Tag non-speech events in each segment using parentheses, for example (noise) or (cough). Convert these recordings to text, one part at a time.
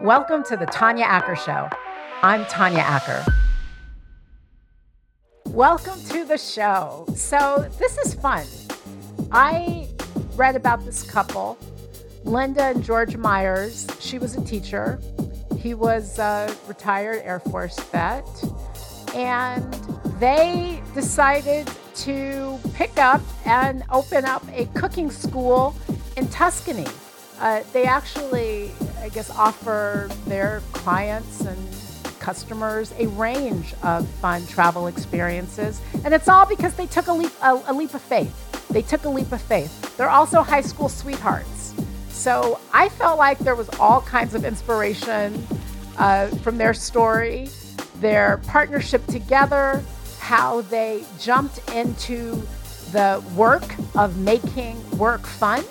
Welcome to the Tanya Acker Show. I'm Tanya Acker. Welcome to the show. So, this is fun. I read about this couple, Linda and George Myers. She was a teacher, he was a retired Air Force vet. And they decided to pick up and open up a cooking school in Tuscany. Uh, they actually I guess, offer their clients and customers a range of fun travel experiences. And it's all because they took a leap, a, a leap of faith. They took a leap of faith. They're also high school sweethearts. So I felt like there was all kinds of inspiration uh, from their story, their partnership together, how they jumped into the work of making work fun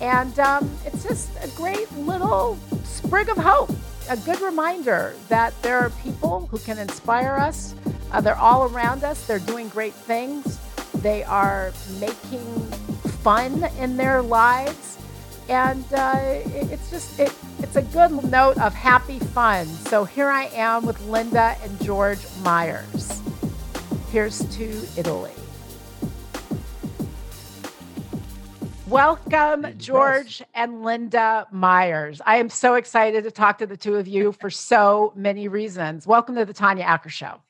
and um, it's just a great little sprig of hope, a good reminder that there are people who can inspire us. Uh, they're all around us, they're doing great things, they are making fun in their lives. And uh, it's just, it, it's a good note of happy fun. So here I am with Linda and George Myers. Here's to Italy. Welcome, George and Linda Myers. I am so excited to talk to the two of you for so many reasons. Welcome to the Tanya Acker Show.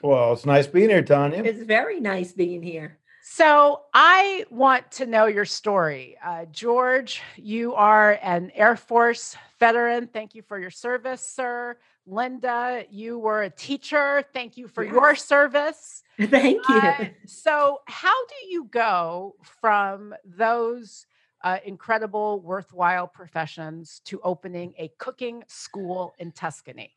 Well, it's nice being here, Tanya. It's very nice being here. So, I want to know your story. Uh, George, you are an Air Force veteran. Thank you for your service, sir. Linda, you were a teacher. Thank you for yes. your service. (laughs) Thank you. Uh, so, how do you go from those uh, incredible, worthwhile professions to opening a cooking school in Tuscany?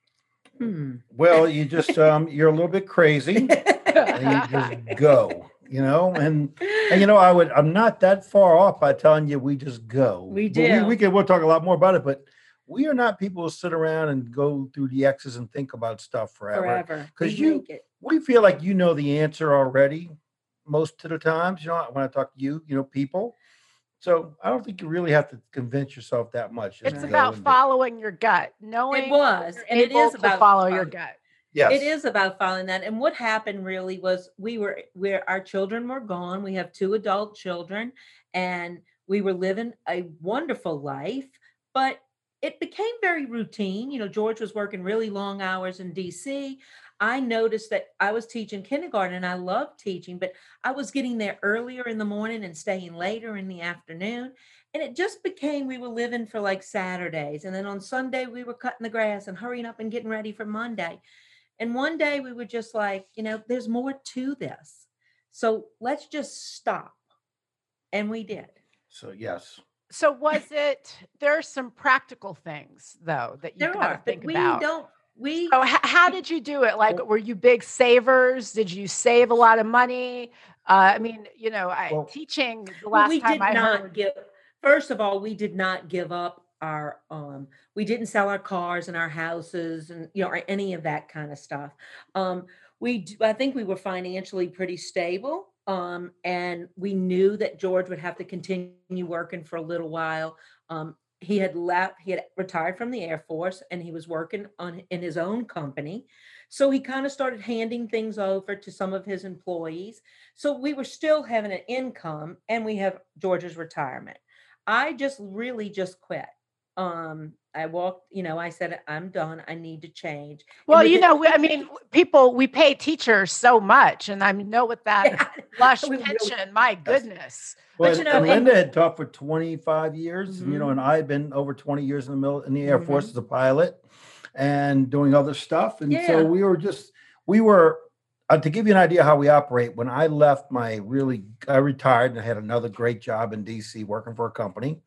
Hmm. Well, you just um, you're a little bit crazy, and you just go. (laughs) You know, and and you know, I would I'm not that far off by telling you we just go. We do. We, we can we'll talk a lot more about it, but we are not people who sit around and go through the X's and think about stuff forever. Forever. Because you, we feel like you know the answer already most of the times. You know, when I talk to you, you know, people. So I don't think you really have to convince yourself that much. It's about following your gut, knowing it was, and it is about follow your gut. Yes. It is about following that. And what happened really was we were where our children were gone. We have two adult children and we were living a wonderful life, but it became very routine. You know, George was working really long hours in DC. I noticed that I was teaching kindergarten and I loved teaching, but I was getting there earlier in the morning and staying later in the afternoon. And it just became we were living for like Saturdays. And then on Sunday, we were cutting the grass and hurrying up and getting ready for Monday. And one day we were just like, you know, there's more to this. So let's just stop. And we did. So, yes. So was it? There are some practical things though that you there gotta are, think we about. We don't. We. Oh, h- how did you do it? Like, were you big savers? Did you save a lot of money? Uh, I mean, you know, I, well, teaching the last we time did I not heard. Give, first of all, we did not give up our. Um, we didn't sell our cars and our houses and you know or any of that kind of stuff. Um, we. I think we were financially pretty stable. Um, and we knew that George would have to continue working for a little while. Um, he had left, he had retired from the Air Force and he was working on in his own company. So he kind of started handing things over to some of his employees. So we were still having an income and we have George's retirement. I just really just quit. Um, I walked, you know, I said, I'm done. I need to change. Well, you know, I mean, people, we pay teachers so much, and I know with (laughs) that yeah, lush pension, really, my goodness. Well, but, you know, and Linda had taught for 25 years, mm-hmm. you know, and I had been over 20 years in the middle in the Air mm-hmm. Force as a pilot and doing other stuff. And yeah. so we were just, we were, uh, to give you an idea how we operate, when I left my really, I retired and I had another great job in DC working for a company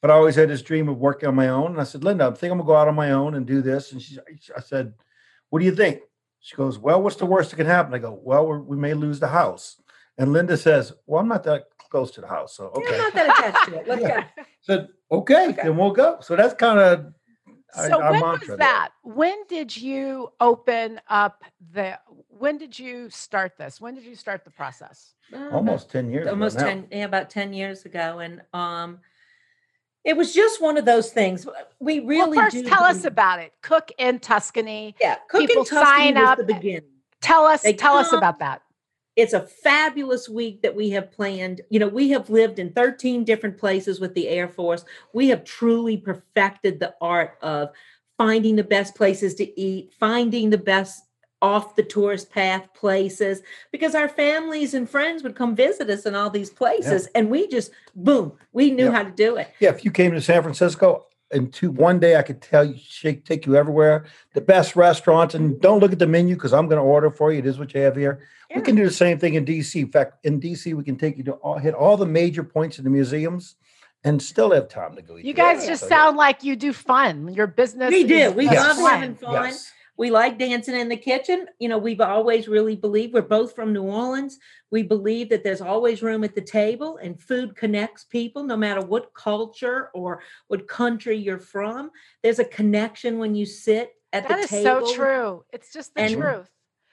but I always had this dream of working on my own. And I said, Linda, I think I'm gonna go out on my own and do this. And she, I said, what do you think? She goes, well, what's the worst that can happen? I go, well, we may lose the house. And Linda says, well, I'm not that close to the house. So, okay. I'm not that attached to it. Let's yeah. go. Said, okay, okay, then we'll go. So that's kind of so our, when was that? There. When did you open up the? When did you start this? When did you start the process? Uh, almost ten years. Almost ten, yeah, about ten years ago, and um, it was just one of those things. We really well, first tell us about it. Cook in Tuscany. Yeah, cook People in Tuscany sign up. the beginning. Tell us, they tell come, us about that. It's a fabulous week that we have planned. You know, we have lived in 13 different places with the Air Force. We have truly perfected the art of finding the best places to eat, finding the best off the tourist path places because our families and friends would come visit us in all these places yeah. and we just boom we knew yeah. how to do it yeah if you came to san francisco and two one day i could tell you shake, take you everywhere the best restaurants and don't look at the menu because i'm going to order for you it is what you have here yeah. we can do the same thing in dc in fact in dc we can take you to all, hit all the major points in the museums and still have time to go eat. You guys just so, sound like you do fun. Your business. We do. We love having fun. Yes. We like dancing in the kitchen. You know, we've always really believed we're both from New Orleans. We believe that there's always room at the table and food connects people no matter what culture or what country you're from. There's a connection when you sit at that the table. That is so true. It's just the and truth.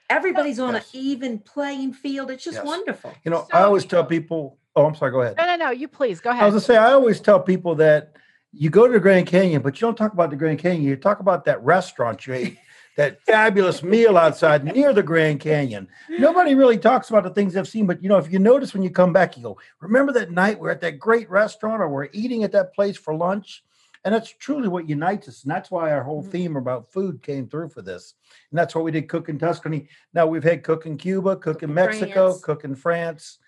Everybody's on yes. an even playing field. It's just yes. wonderful. You know, so I always tell people, oh, I'm sorry, go ahead. No, no, no, you please go ahead. I was gonna say, I always tell people that you go to the Grand Canyon, but you don't talk about the Grand Canyon. You talk about that restaurant you ate that fabulous meal outside near the Grand Canyon. Nobody really talks about the things they've seen, but you know, if you notice when you come back, you go, remember that night we're at that great restaurant or we're eating at that place for lunch? And that's truly what unites us. And that's why our whole mm-hmm. theme about food came through for this. And that's why we did Cook in Tuscany. Now we've had Cook in Cuba, Cook in Mexico, France. Cook in France.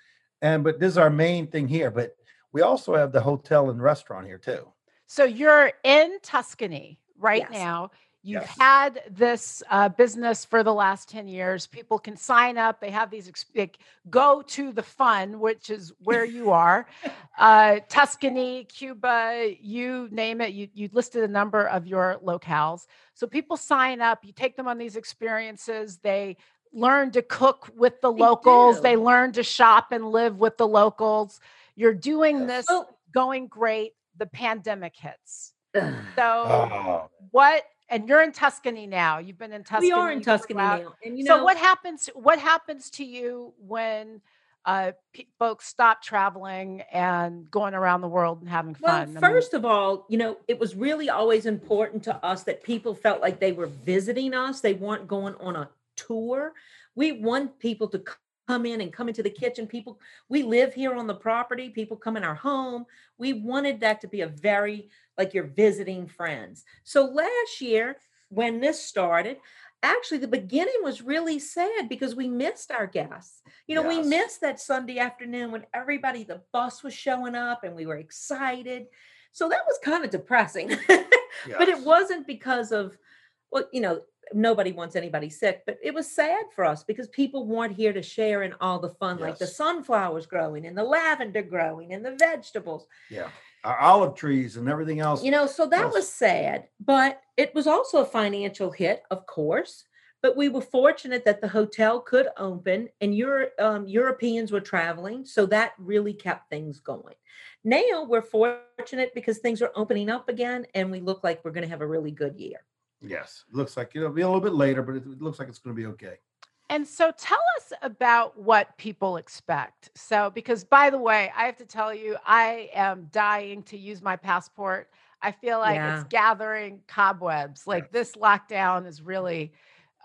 And but this is our main thing here. But we also have the hotel and restaurant here too. So you're in Tuscany right yes. now. You've yes. had this uh, business for the last 10 years. People can sign up. They have these, like, go to the fun, which is where you are. (laughs) uh, Tuscany, Cuba, you name it. You, you listed a number of your locales. So people sign up, you take them on these experiences. They learn to cook with the they locals, do. they learn to shop and live with the locals. You're doing this, well, going great. The pandemic hits. (sighs) So, oh. what and you're in Tuscany now. You've been in Tuscany. We are in Tuscany now. And you know, so what happens? What happens to you when uh, p- folks stop traveling and going around the world and having fun? Well, first I mean, of all, you know, it was really always important to us that people felt like they were visiting us. They weren't going on a tour. We want people to come in and come into the kitchen. People, we live here on the property. People come in our home. We wanted that to be a very like you're visiting friends. So last year, when this started, actually the beginning was really sad because we missed our guests. You know, yes. we missed that Sunday afternoon when everybody, the bus was showing up and we were excited. So that was kind of depressing. yes. (laughs) But it wasn't because of, well, you know, nobody wants anybody sick, but it was sad for us because people weren't here to share in all the fun, yes. like the sunflowers growing and the lavender growing and the vegetables. Yeah our olive trees and everything else. You know, so that else. was sad, but it was also a financial hit, of course. But we were fortunate that the hotel could open and Euro, um, Europeans were traveling. So that really kept things going. Now we're fortunate because things are opening up again and we look like we're going to have a really good year. Yes. Looks like it'll be a little bit later, but it looks like it's going to be okay. And so tell us about what people expect. So, because by the way, I have to tell you, I am dying to use my passport. I feel like yeah. it's gathering cobwebs. Like yes. this lockdown is really,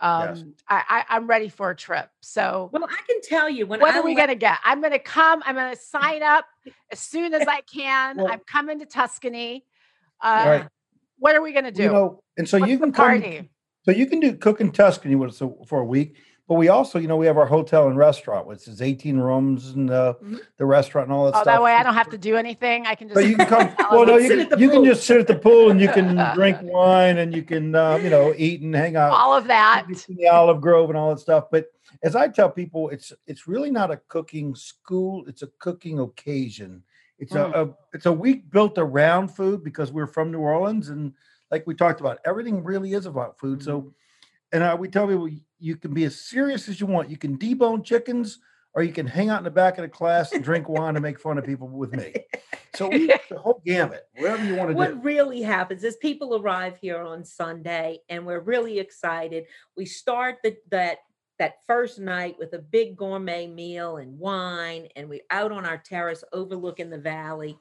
um, yes. I, I, am ready for a trip. So, well, I can tell you when what I are we gonna get? I'm gonna come. I'm gonna sign up as soon as I (laughs) can. well, I'm coming to Tuscany. Uh, right. What are we gonna do? You know, and so What's you can come. So you can do cook in Tuscany for a week but we also, you know, we have our hotel and restaurant, which is 18 rooms and uh, mm-hmm. the restaurant and all that oh, stuff. That way I don't have to do anything. I can just. But you can come. (laughs) well, no, you can, you can just sit at the pool and you can (laughs) drink wine and you can, uh, you know, eat and hang out. All of that. The olive grove and all that stuff. But as I tell people, it's it's really not a cooking school. It's a cooking occasion. It's mm. a, a it's a week built around food because we're from New Orleans and like we talked about, everything really is about food. Mm. So mm-hmm and uh, we tell people you can be as serious as you want. You can debone chickens, or you can hang out in the back of the class and drink wine and make fun of people with me. So we (laughs) the whole gamut, whatever you want to what do. What really happens is people arrive here on Sunday, and we're really excited. We start the, that that first night with a big gourmet meal and wine, and we're out on our terrace overlooking the valley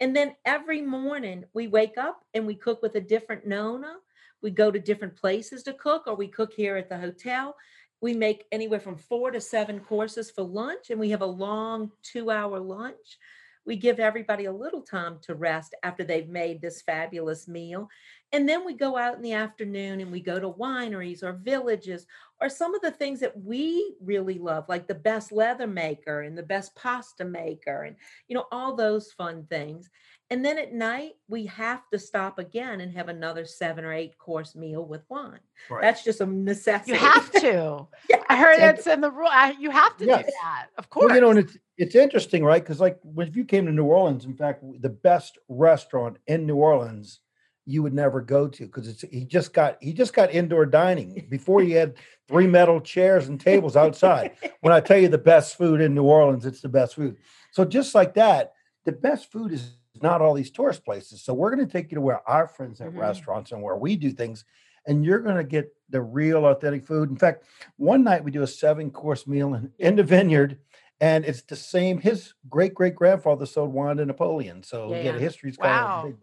And then every morning we wake up and we cook with a different Nona. We go to different places to cook, or we cook here at the hotel. We make anywhere from four to seven courses for lunch, and we have a long two hour lunch. We give everybody a little time to rest after they've made this fabulous meal. And then we go out in the afternoon and we go to wineries or villages or some of the things that we really love, like the best leather maker and the best pasta maker and, you know, all those fun things. And then at night, we have to stop again and have another seven or eight course meal with wine. Right. That's just a necessity. (laughs) You have to. yeah. I heard it's in the rule. You have to yes. do that. Of course. Well, you know, and it's, it's interesting, right? Because, like, when you came to New Orleans, in fact, the best restaurant in New Orleans you would never go to because it's he just got he just got indoor dining before he had three metal chairs and tables outside. (laughs) when I tell you the best food in New Orleans, it's the best food. So just like that, the best food is not all these tourist places. So we're going to take you to where our friends at mm-hmm. restaurants and where we do things, and you're going to get the real authentic food. In fact, one night we do a seven course meal in, in the vineyard. And it's the same. His great great grandfather sold wine to Napoleon, so yeah. yeah history's kind wow. of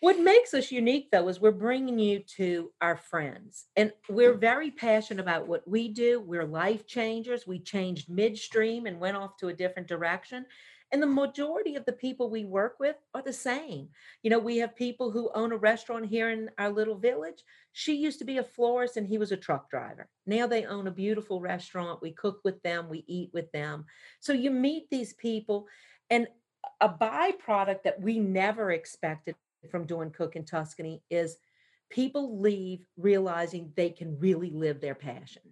what makes us unique though is we're bringing you to our friends and we're mm. very passionate about what we do. We're life changers. We changed midstream and went off to a different direction. And the majority of the people we work with are the same. You know, we have people who own a restaurant here in our little village. She used to be a florist and he was a truck driver. Now they own a beautiful restaurant. We cook with them, we eat with them. So you meet these people and a byproduct that we never expected from doing Cook in Tuscany is people leave realizing they can really live their passion.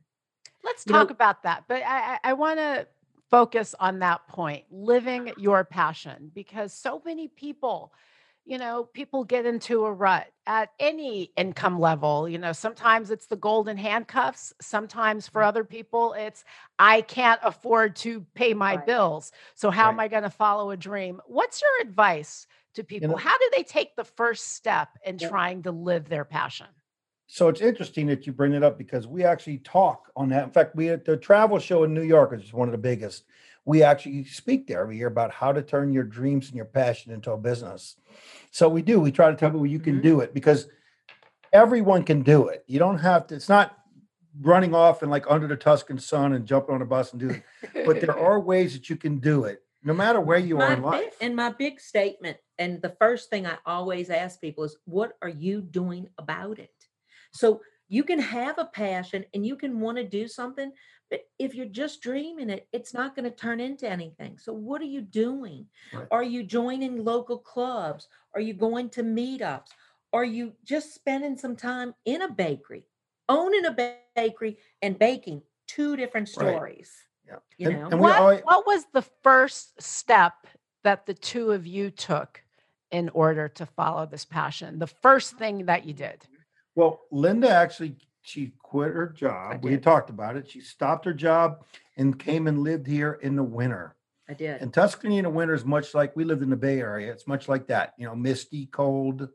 Let's talk know, about that. But I, I want to focus on that point living your passion because so many people you know people get into a rut at any income level you know sometimes it's the golden handcuffs sometimes for mm. other people it's i can't afford to pay my right. bills so how right. am i going to follow a dream what's your advice to people? You know, How do they take the first step in trying to live their passion? So it's interesting that you bring it up because we actually talk on that. In fact, we at the travel show in New York is one of the biggest. We actually speak there every year about how to turn your dreams and your passion into a business. So we do. We try to tell people you can mm-hmm. do it because everyone can do it. You don't have to. It's not running off and like under the Tuscan sun and jumping on a bus and do it. but there (laughs) are ways that you can do it no matter where you my are in life. Big, and my big statement, and the first thing I always ask people is, what are you doing about it? So you can have a passion and you can want to do something, but if you're just dreaming it, it's not going to turn into anything. So what are you doing? Right. Are you joining local clubs? Are you going to meetups? Are you just spending some time in a bakery, owning a bakery and baking? Two different stories. Right. Yeah. You and, know, and what, always, what was the first step that the two of you took in order to follow this passion? The first thing that you did? Well, Linda actually she quit her job. We talked about it. She stopped her job and came and lived here in the winter. I did. And Tuscany in the winter is much like we lived in the Bay Area. It's much like that, you know, misty, cold,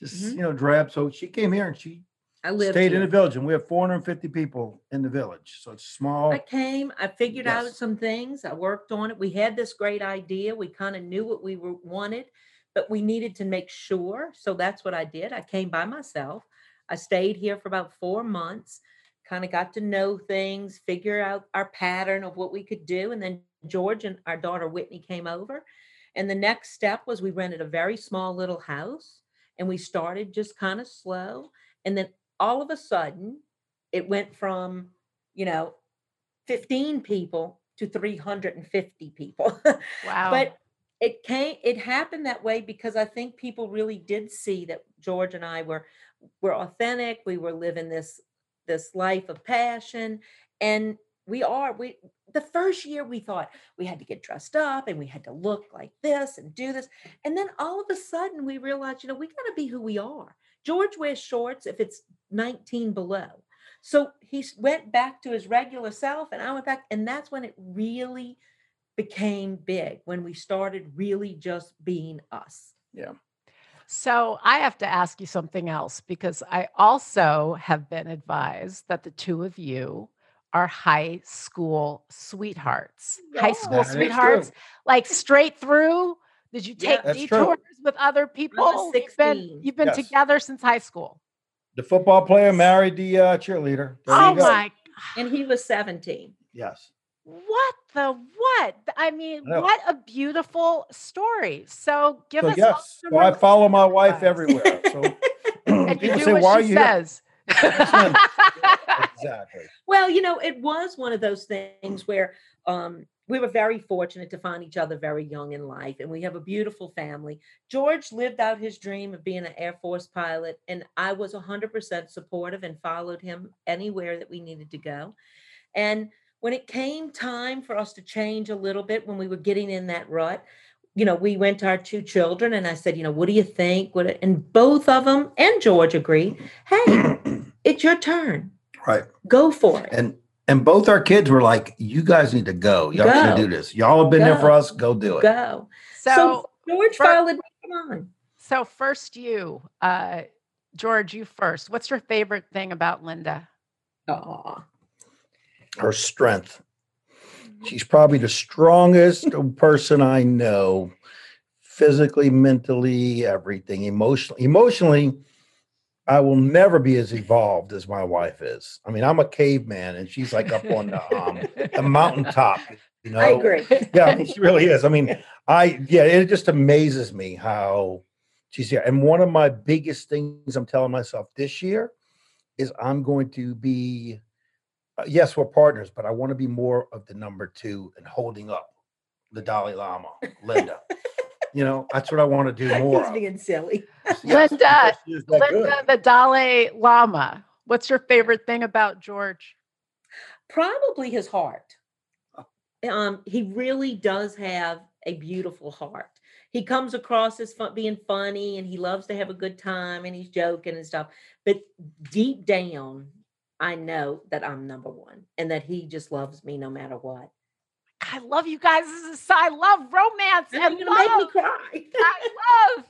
just mm-hmm. you know, drab. So she came here and she I lived stayed here. in the village, and we have 450 people in the village, so it's small. I came, I figured yes. out some things, I worked on it. We had this great idea. We kind of knew what we were, wanted, but we needed to make sure. So that's what I did. I came by myself. I stayed here for about four months, kind of got to know things, figure out our pattern of what we could do. And then George and our daughter Whitney came over. And the next step was we rented a very small little house and we started just kind of slow. And then all of a sudden it went from you know 15 people to 350 people. (laughs) Wow. But it came it happened that way because i think people really did see that george and i were were authentic we were living this this life of passion and we are we the first year we thought we had to get dressed up and we had to look like this and do this and then all of a sudden we realized you know we got to be who we are. George wears shorts if it's 19 below. So he went back to his regular self, and I went back, and that's when it really became big when we started really just being us. Yeah. So I have to ask you something else because I also have been advised that the two of you are high school sweethearts. Yeah, high school sweethearts, like straight through Did you take yeah, detours with other people? You've been, you've been yes. together since high school. The football player married the uh, cheerleader. There oh my! And he was 17. Yes. What the what? I mean, I what a beautiful story. So give so us. Yes. So I follow my wife everywhere. So (laughs) (clears throat) and you do say, what Why she says. (laughs) exactly. Well, you know, it was one of those things where um, we were very fortunate to find each other very young in life, and we have a beautiful family. George lived out his dream of being an Air Force pilot, and I was 100% supportive and followed him anywhere that we needed to go. And when it came time for us to change a little bit, when we were getting in that rut, you know, we went to our two children and I said, you know, what do you think? What and both of them and George agreed, hey, (clears throat) it's your turn. Right. Go for it. And and both our kids were like, you guys need to go. Y'all go. to do this. Y'all have been go. there for us. Go do it. Go. So, so George followed come on. So first you, uh, George, you first. What's your favorite thing about Linda? Oh. Her strength. She's probably the strongest (laughs) person I know, physically, mentally, everything, emotionally. Emotionally, I will never be as evolved as my wife is. I mean, I'm a caveman, and she's like up on the um, the mountaintop. You know, I agree. yeah, I mean, she really is. I mean, I yeah, it just amazes me how she's here. And one of my biggest things I'm telling myself this year is I'm going to be. Uh, yes, we're partners, but I want to be more of the number two and holding up the Dalai Lama, Linda. You know, that's what I want to do (laughs) more. He's being silly. Yes, Linda, Linda the Dalai Lama. What's your favorite thing about George? Probably his heart. Oh. Um, he really does have a beautiful heart. He comes across as fun, being funny, and he loves to have a good time, and he's joking and stuff. But deep down, I know that I'm number one, and that he just loves me no matter what. I love you guys. This is I love romance and you're gonna make me cry. (laughs) I love.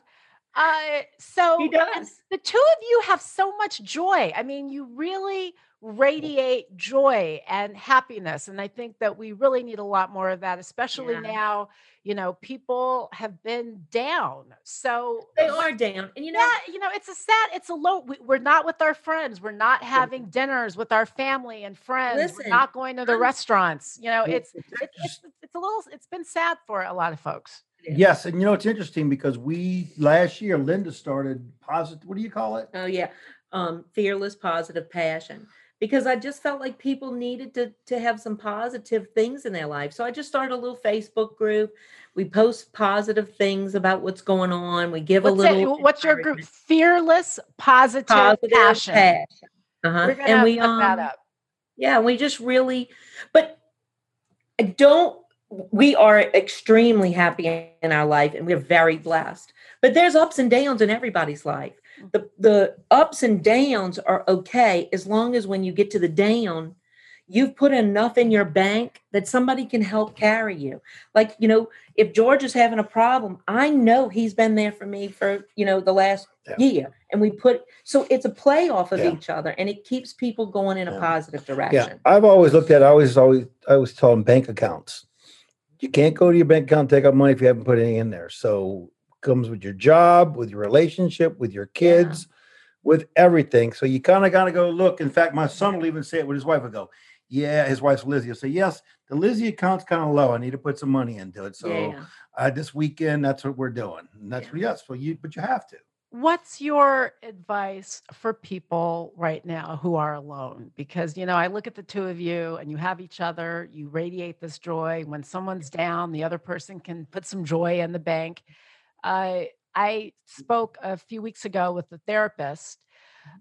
Uh, so he does. the two of you have so much joy. I mean, you really radiate joy and happiness, and I think that we really need a lot more of that, especially yeah. now you know people have been down so they are down and you know yeah, you know it's a sad it's a low we, are not with our friends we're not having dinners with our family and friends Listen, we're not going to the I'm, restaurants you know it's, it's, it's it's a little it's been sad for a lot of folks. Yes and you know it's interesting because we last year linda started positive what do you call it? Oh yeah um fearless positive passion because I just felt like people needed to to have some positive things in their life. So I just started a little Facebook group. We post positive things about what's going on. We give what's a little. It? What's your group? Fearless positive, positive passion. passion. Uh-huh. and we um, that up. Yeah, we just really, but I don't. We are extremely happy in our life, and we're very blessed. But there's ups and downs in everybody's life. Mm. The the ups and downs are okay as long as when you get to the down you've put enough in your bank that somebody can help carry you. Like you know if george is having a problem i know he's been there for me for you know the last yeah. year and we put so it's a play off of yeah. each other and it keeps people going in a positive direction. Yeah i've always looked at I always always i always tell them bank accounts you can't go to your bank account take out money if you haven't put any in there so comes with your job, with your relationship, with your kids, yeah. with everything. So you kind of got to go look. In fact, my son will even say it with his wife. Will go, yeah, his wife's Lizzie. will say, yes, the Lizzie account's kind of low. I need to put some money into it. So yeah. uh, this weekend, that's what we're doing. And that's yeah. yes, well, you but you have to. What's your advice for people right now who are alone? Because, you know, I look at the two of you and you have each other, you radiate this joy. When someone's down, the other person can put some joy in the bank. I I spoke a few weeks ago with a therapist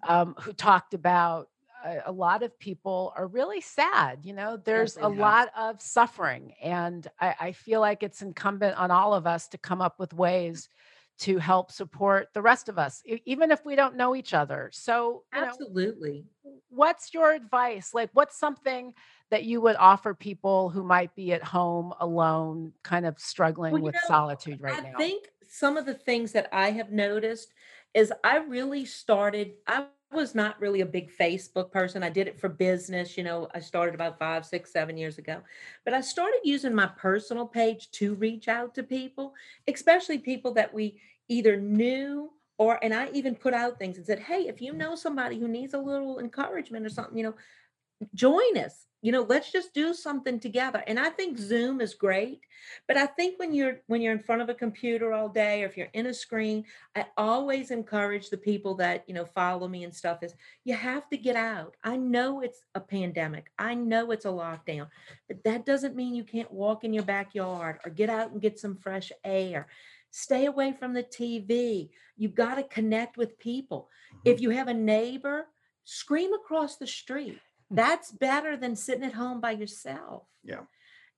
mm-hmm. um, who talked about a, a, lot of people are really sad. You know, there's yes, a lot of suffering, and I, I feel like it's incumbent on all of us to come up with ways to help support the rest of us, even if we don't know each other. So, absolutely. Know, what's your advice? Like, what's something that you would offer people who might be at home alone, kind of struggling well, with know, solitude right I now? I think some of the things that I have noticed is I really started, I was not really a big Facebook person. I did it for business. You know, I started about five, six, seven years ago. But I started using my personal page to reach out to people, especially people that we either knew or, and I even put out things and said, hey, if you know somebody who needs a little encouragement or something, you know, join us you know let's just do something together and i think zoom is great but i think when you're when you're in front of a computer all day or if you're in a screen i always encourage the people that you know follow me and stuff is you have to get out. I know it's a pandemic i know it's a lockdown but that doesn't mean you can't walk in your backyard or get out and get some fresh air. Stay away from the tv you've got to connect with people. Mm-hmm. if you have a neighbor scream across the street that's better than sitting at home by yourself. Yeah.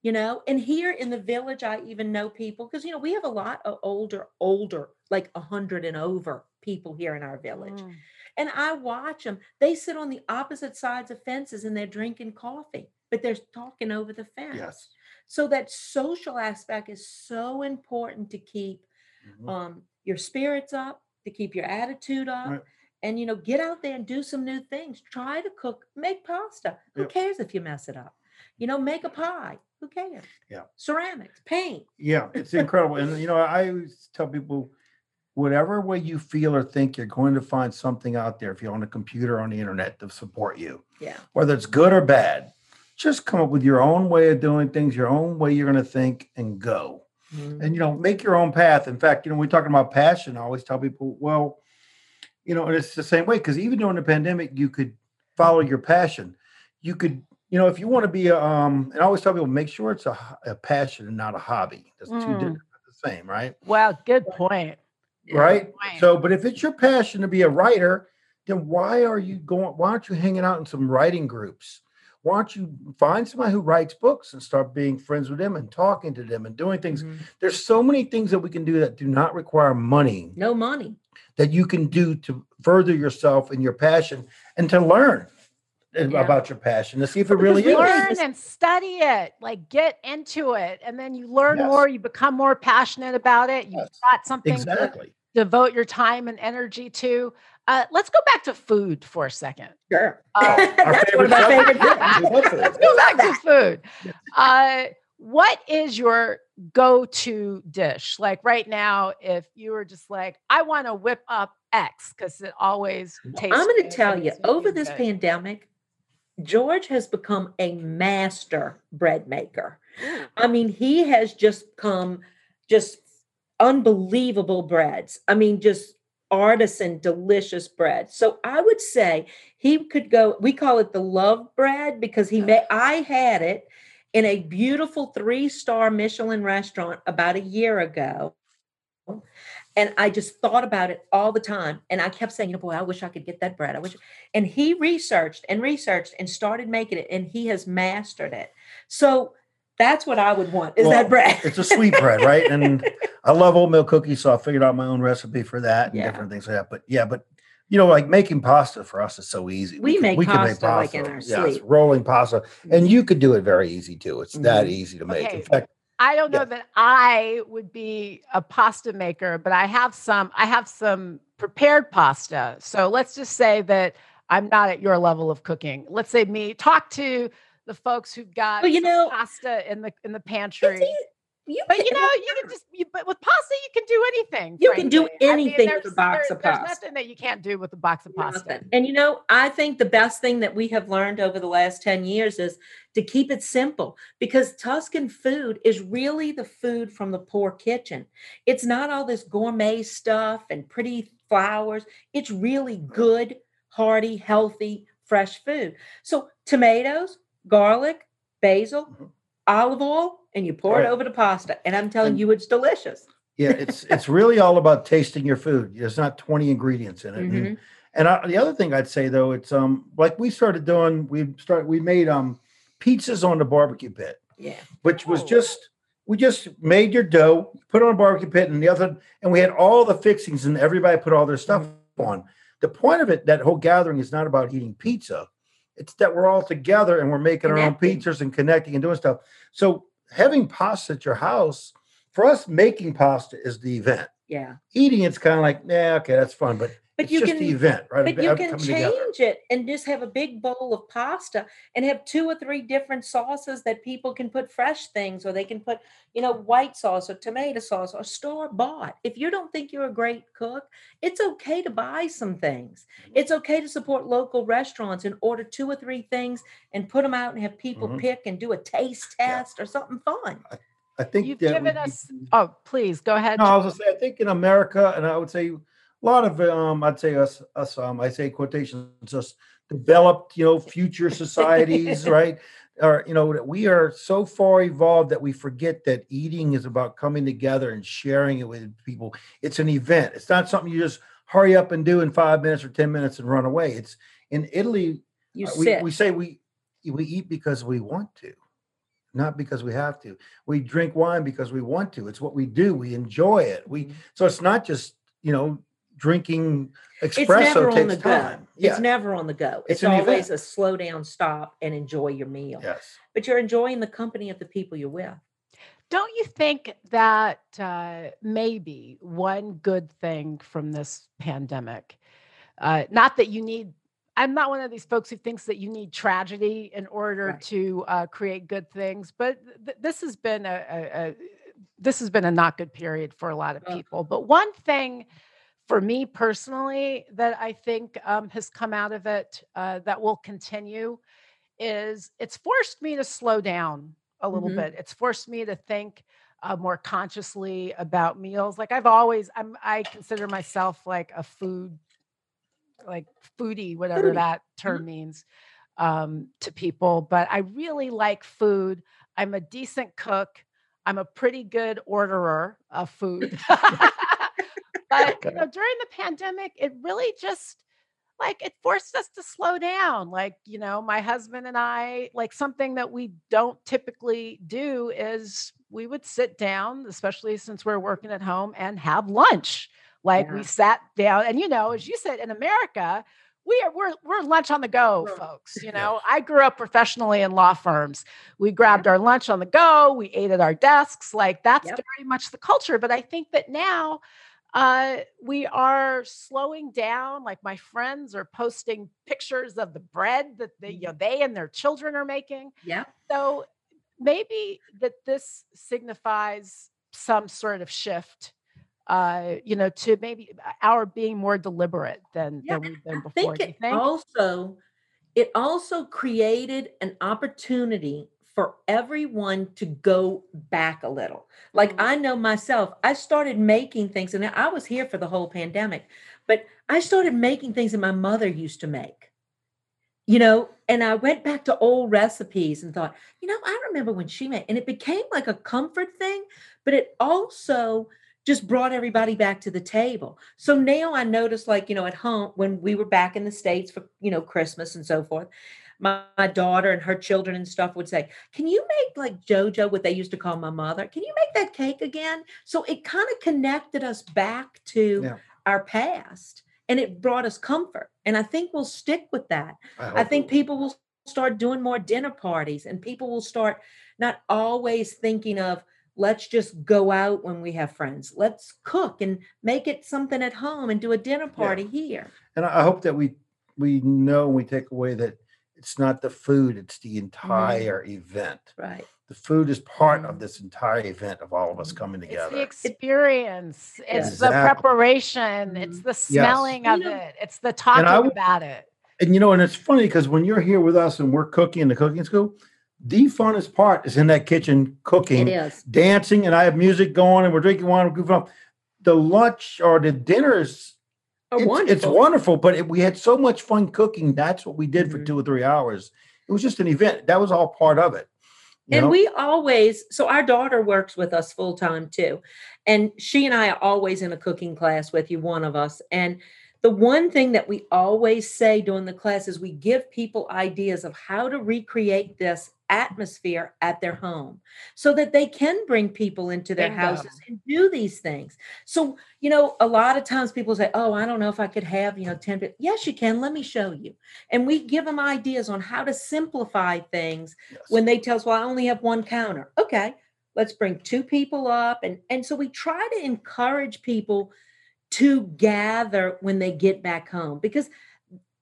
You know, and here in the village, I even know people because, you know, we have a lot of older, older, like a hundred and over people here in our village. Mm. And I watch them. They sit on the opposite sides of fences and they're drinking coffee, but they're talking over the fence. Yes. So that social aspect is so important to keep mm-hmm. um, your spirits up, to keep your attitude up. Right and you know get out there and do some new things. Try to cook make pasta. Who yep. cares if you mess it up? You know make a pie. Who cares? Yeah. Ceramics paint. Yeah it's incredible. And you know i always tell people whatever way you feel or think you're going to find something out there if you're on a computer or on the internet to support you. Yeah. Whether it's good or bad just come up with your own way of doing things your own way you're going to think and go. Mm-hmm. and you know make your own path. In fact you know we're talking about passion i always tell people well you know, and it's the same way because even during the pandemic, you could follow your passion. You could, you know, if you want to be a, um, and I always tell people, make sure it's a, a passion and not a hobby. That's mm. two different, the same, right? Well, good point. Right. Good point. So, but if it's your passion to be a writer, then why are you going? Why aren't you hanging out in some writing groups? Why don't you find somebody who writes books and start being friends with them and talking to them and doing things? Mm-hmm. There's so many things that we can do that do not require money. No money that you can do to further yourself and your passion and to learn yeah. about your passion to see if it really is. Learn and study it, like get into it, and then you learn yes. more. You become more passionate about it. You've yes. got something exactly. to devote your time and energy to. Uh, let's go back to food for a second. Sure. Uh, (laughs) That's one of my favorite. (laughs) let's go back to food. Uh, what is your go-to dish? Like right now if you were just like i want to whip up x because it always tastes i'm going to tell you over this good. pandemic george has become a master bread maker. I mean he has just come just unbelievable breads. I mean just artisan delicious bread so i would say he could go we call it the love bread because he made i had it in a beautiful three star Michelin restaurant about a year ago. And I just thought about it all the time. And I kept saying, you know, boy, I wish I could get that bread. I wish. And he researched and researched and started making it, and he has mastered it. So that's what I would want is well, that bread. it's a sweet bread, right? And (laughs) I love oatmeal cookies, so I figured out my own recipe for that and yeah. different things like that. But yeah, but you know, like making pasta for us is so easy. We, we make we pasta, can make pasta like in our yes, sleep. rolling pasta, and mm-hmm. you could do it very easy too. It's mm-hmm. that easy to make. Okay. In fact, I don't know yeah. that I would be a pasta maker, but I have some. I have some prepared pasta. So let's just say that I'm not at your level of cooking. Let's say me. Talk to the folks who've got well, you know pasta in the in the pantry. You but you know, you can just, you, but with pasta, you can do anything. You frankly. can do anything I mean, with a box there, of pasta. There's nothing that you can't do with a box of pasta. Nothing. And you know, I think the best thing that we have learned over the last 10 years is to keep it simple because Tuscan food is really the food from the poor kitchen. It's not all this gourmet stuff and pretty flowers. It's really good, hearty, healthy, fresh food. So, tomatoes, garlic, basil, mm-hmm. olive oil, and you pour right. it over the pasta. And I'm telling and, you, it's delicious. yeah, it's it's really all about tasting your food. There's not 20 ingredients in it. Mm-hmm. And, and I, the other thing I'd say though, it's um like we started doing. We started we made um pizzas on the barbecue pit. Yeah, which was oh. just we just made your dough, put it on a barbecue pit, and the other, and we had all the fixings, and everybody put all their stuff mm-hmm. on. The point of it, that whole gathering, is not about eating pizza. It's that we're all together and we're making connecting. our own pizzas and connecting and doing stuff. So having pasta at your house, for us, making pasta is the event. Yeah. Eating it's kind of like, yeah, okay, that's fun. But but it's you just can the event, right? but you can change together. it and just have a big bowl of pasta and have two or three different sauces that people can put fresh things or they can put, you know, white sauce or tomato sauce or store bought. If you don't think you're a great cook, it's okay to buy some things. Mm-hmm. It's okay to support local restaurants and order two or three things and put them out and have people mm-hmm. pick and do a taste test yeah. or something fun. I, I think you've given we, us. Oh, please go ahead. No, I was gonna say I think in America, and I would say a lot of um, I'd say us, us um, I say quotations, just developed, you know, future (laughs) societies, right? Or you know, we are so far evolved that we forget that eating is about coming together and sharing it with people. It's an event. It's not something you just hurry up and do in five minutes or ten minutes and run away. It's in Italy. You uh, we, we say we we eat because we want to not because we have to. We drink wine because we want to. It's what we do. We enjoy it. We mm-hmm. so it's not just you know drinking espresso it's never on the time. Go. Yeah. It's never on the go. It's, it's always event. a slow down, stop, and enjoy your meal. Yes. But you're enjoying the company of the people you're with. Don't you think that uh, maybe one good thing from this pandemic, uh, not that you need, I'm not one of these folks who thinks that you need tragedy in order right. to uh, create good things, but th- this has been a, a, a, this has been a not good period for a lot of people. But one thing for me personally that I think um, has come out of it uh, that will continue is it's forced me to slow down a little mm-hmm. bit. It's forced me to think uh, more consciously about meals. Like I've always, I'm, I consider myself like a food, like foodie, whatever that term mm-hmm. means um, to people. But I really like food. I'm a decent cook. I'm a pretty good orderer of food. (laughs) but you know, during the pandemic, it really just like it forced us to slow down. Like, you know, my husband and I, like something that we don't typically do is we would sit down, especially since we're working at home, and have lunch. Like yeah. we sat down, and you know, as you said, in America, we are we're we're lunch on the go folks you know i grew up professionally in law firms we grabbed our lunch on the go we ate at our desks like that's yep. very much the culture but i think that now uh, we are slowing down. Like my friends are posting pictures of the bread that they, you know, they and their children are making. Yeah. So maybe that this signifies some sort of shift uh, you know, to maybe uh, our being more deliberate than, yeah, than we've been before. I think it think? also it also created an opportunity for everyone to go back a little. Like mm-hmm. I know myself, I started making things, and I was here for the whole pandemic, but I started making things that my mother used to make. You know, and I went back to old recipes and thought, you know, I remember when she made, and it became like a comfort thing, but it also just brought everybody back to the table. So now I noticed, like, you know, at home when we were back in the States for, you know, Christmas and so forth, my, my, daughter and her children and stuff would say, Can you make like JoJo, what they used to call my mother? Can you make that cake again? So it kind of connected us back to yeah. our past and it brought us comfort. And I think we'll stick with that. I, I think people will start doing more dinner parties and people will start not always thinking of, let's just go out when we have friends. Let's cook and make it something at home and do a dinner party yeah. here. And I hope that we we know we take away that it's not the food, it's the mm. entire mm. event. Right. The food is part mm. of this entire event of all of us mm. coming together. It's the experience, it's exactly. the preparation, it's the smelling yes. of you know, it, it's the talking about it. And you know, and it's funny because when you're here with us and we're cooking in the cooking school, the funnest part is in that kitchen cooking, it is. dancing, and I have music going and we're drinking wine, we're goofing off. The lunch or the dinners it's, wonderful. it's wonderful, but it, we had so much fun cooking. That's what we did mm-hmm. for two or three hours. It was just an event. That was all part of it. And know? we always, so our daughter works with us full time too. And she and I are always in a cooking class with you, one of us. And the one thing that we always say during the class is we give people ideas of how to recreate this atmosphere at their home so that they can bring people into their Bingo. houses and do these things. So, you know, a lot of times people say, Oh, I don't know if I could have, you know, 10 people. Yes, you can. Let me show you. And we give them ideas on how to simplify things yes. when they tell us, Well, I only have one counter. Okay, let's bring two people up. And, and so we try to encourage people to gather when they get back home because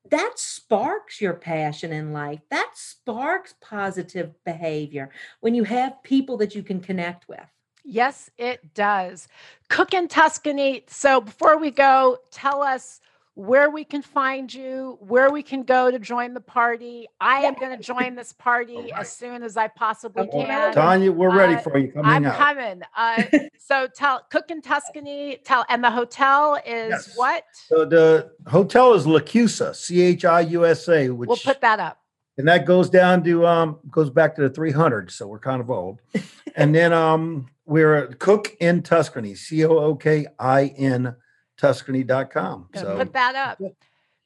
that sparks your passion in life. That sparks positive behavior when you have people that you can connect with. Yes, it does. Cook in Tuscany. So before we go, tell us where we can find you, where we can go to join the party. I am going to join this party right. as soon as I possibly can. Tanya, we're ready uh, for you. Coming I'm out. coming. Uh, (laughs) so tell Cook in Tuscany. Tell and the hotel is yes. what? So the hotel is Chiusa, C H I U S A. Which we'll put that up. And that goes down to um goes back to the 300. So we're kind of old. (laughs) and then um we're Cook in Tuscany, C O O K I N tuscany.com. So put that up.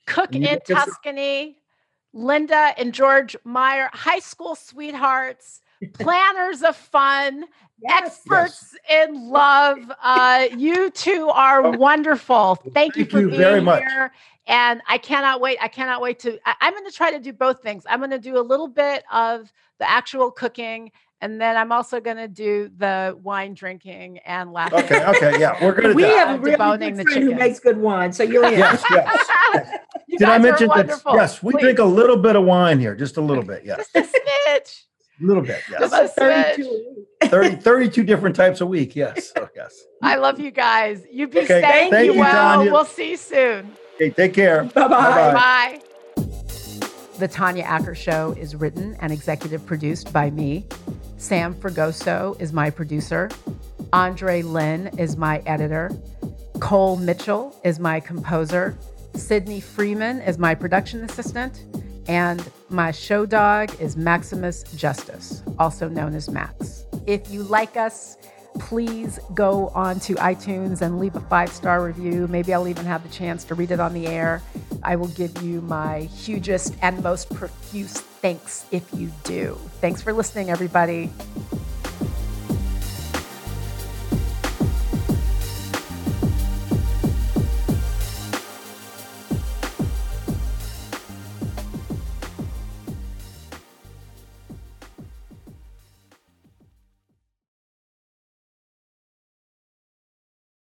Cook in Tuscany, Linda and George Meyer, high school sweethearts, planners of fun, yes, experts yes. in love. Uh, you two are wonderful. Thank you for you being very much. here. And I cannot wait. I cannot wait to. I, I'm going to try to do both things. I'm going to do a little bit of the actual cooking and then I'm also going to do the wine drinking and laughing. Okay, okay, yeah, we're going to. We have a really good friend who makes good wine, so you're in. yes, yes. (laughs) Did I mention that? Yes, we Please. drink a little bit of wine here, just a little bit. Yes, just a smidge. A little bit, yes. Just 32, 30, 32 different types a week. Yes, oh, yes. I love you guys. You be okay, safe. Thank you, well. Tanya. We'll see you soon. Okay, take care. Bye-bye. Bye-bye. Bye. The Tanya Acker Show is written and executive produced by me. Sam Fragoso is my producer. Andre Lynn is my editor. Cole Mitchell is my composer. Sydney Freeman is my production assistant. And my show dog is Maximus Justice, also known as Max. If you like us, please go on to iTunes and leave a five star review. Maybe I'll even have the chance to read it on the air. I will give you my hugest and most profuse thanks if you do. Thanks for listening, everybody.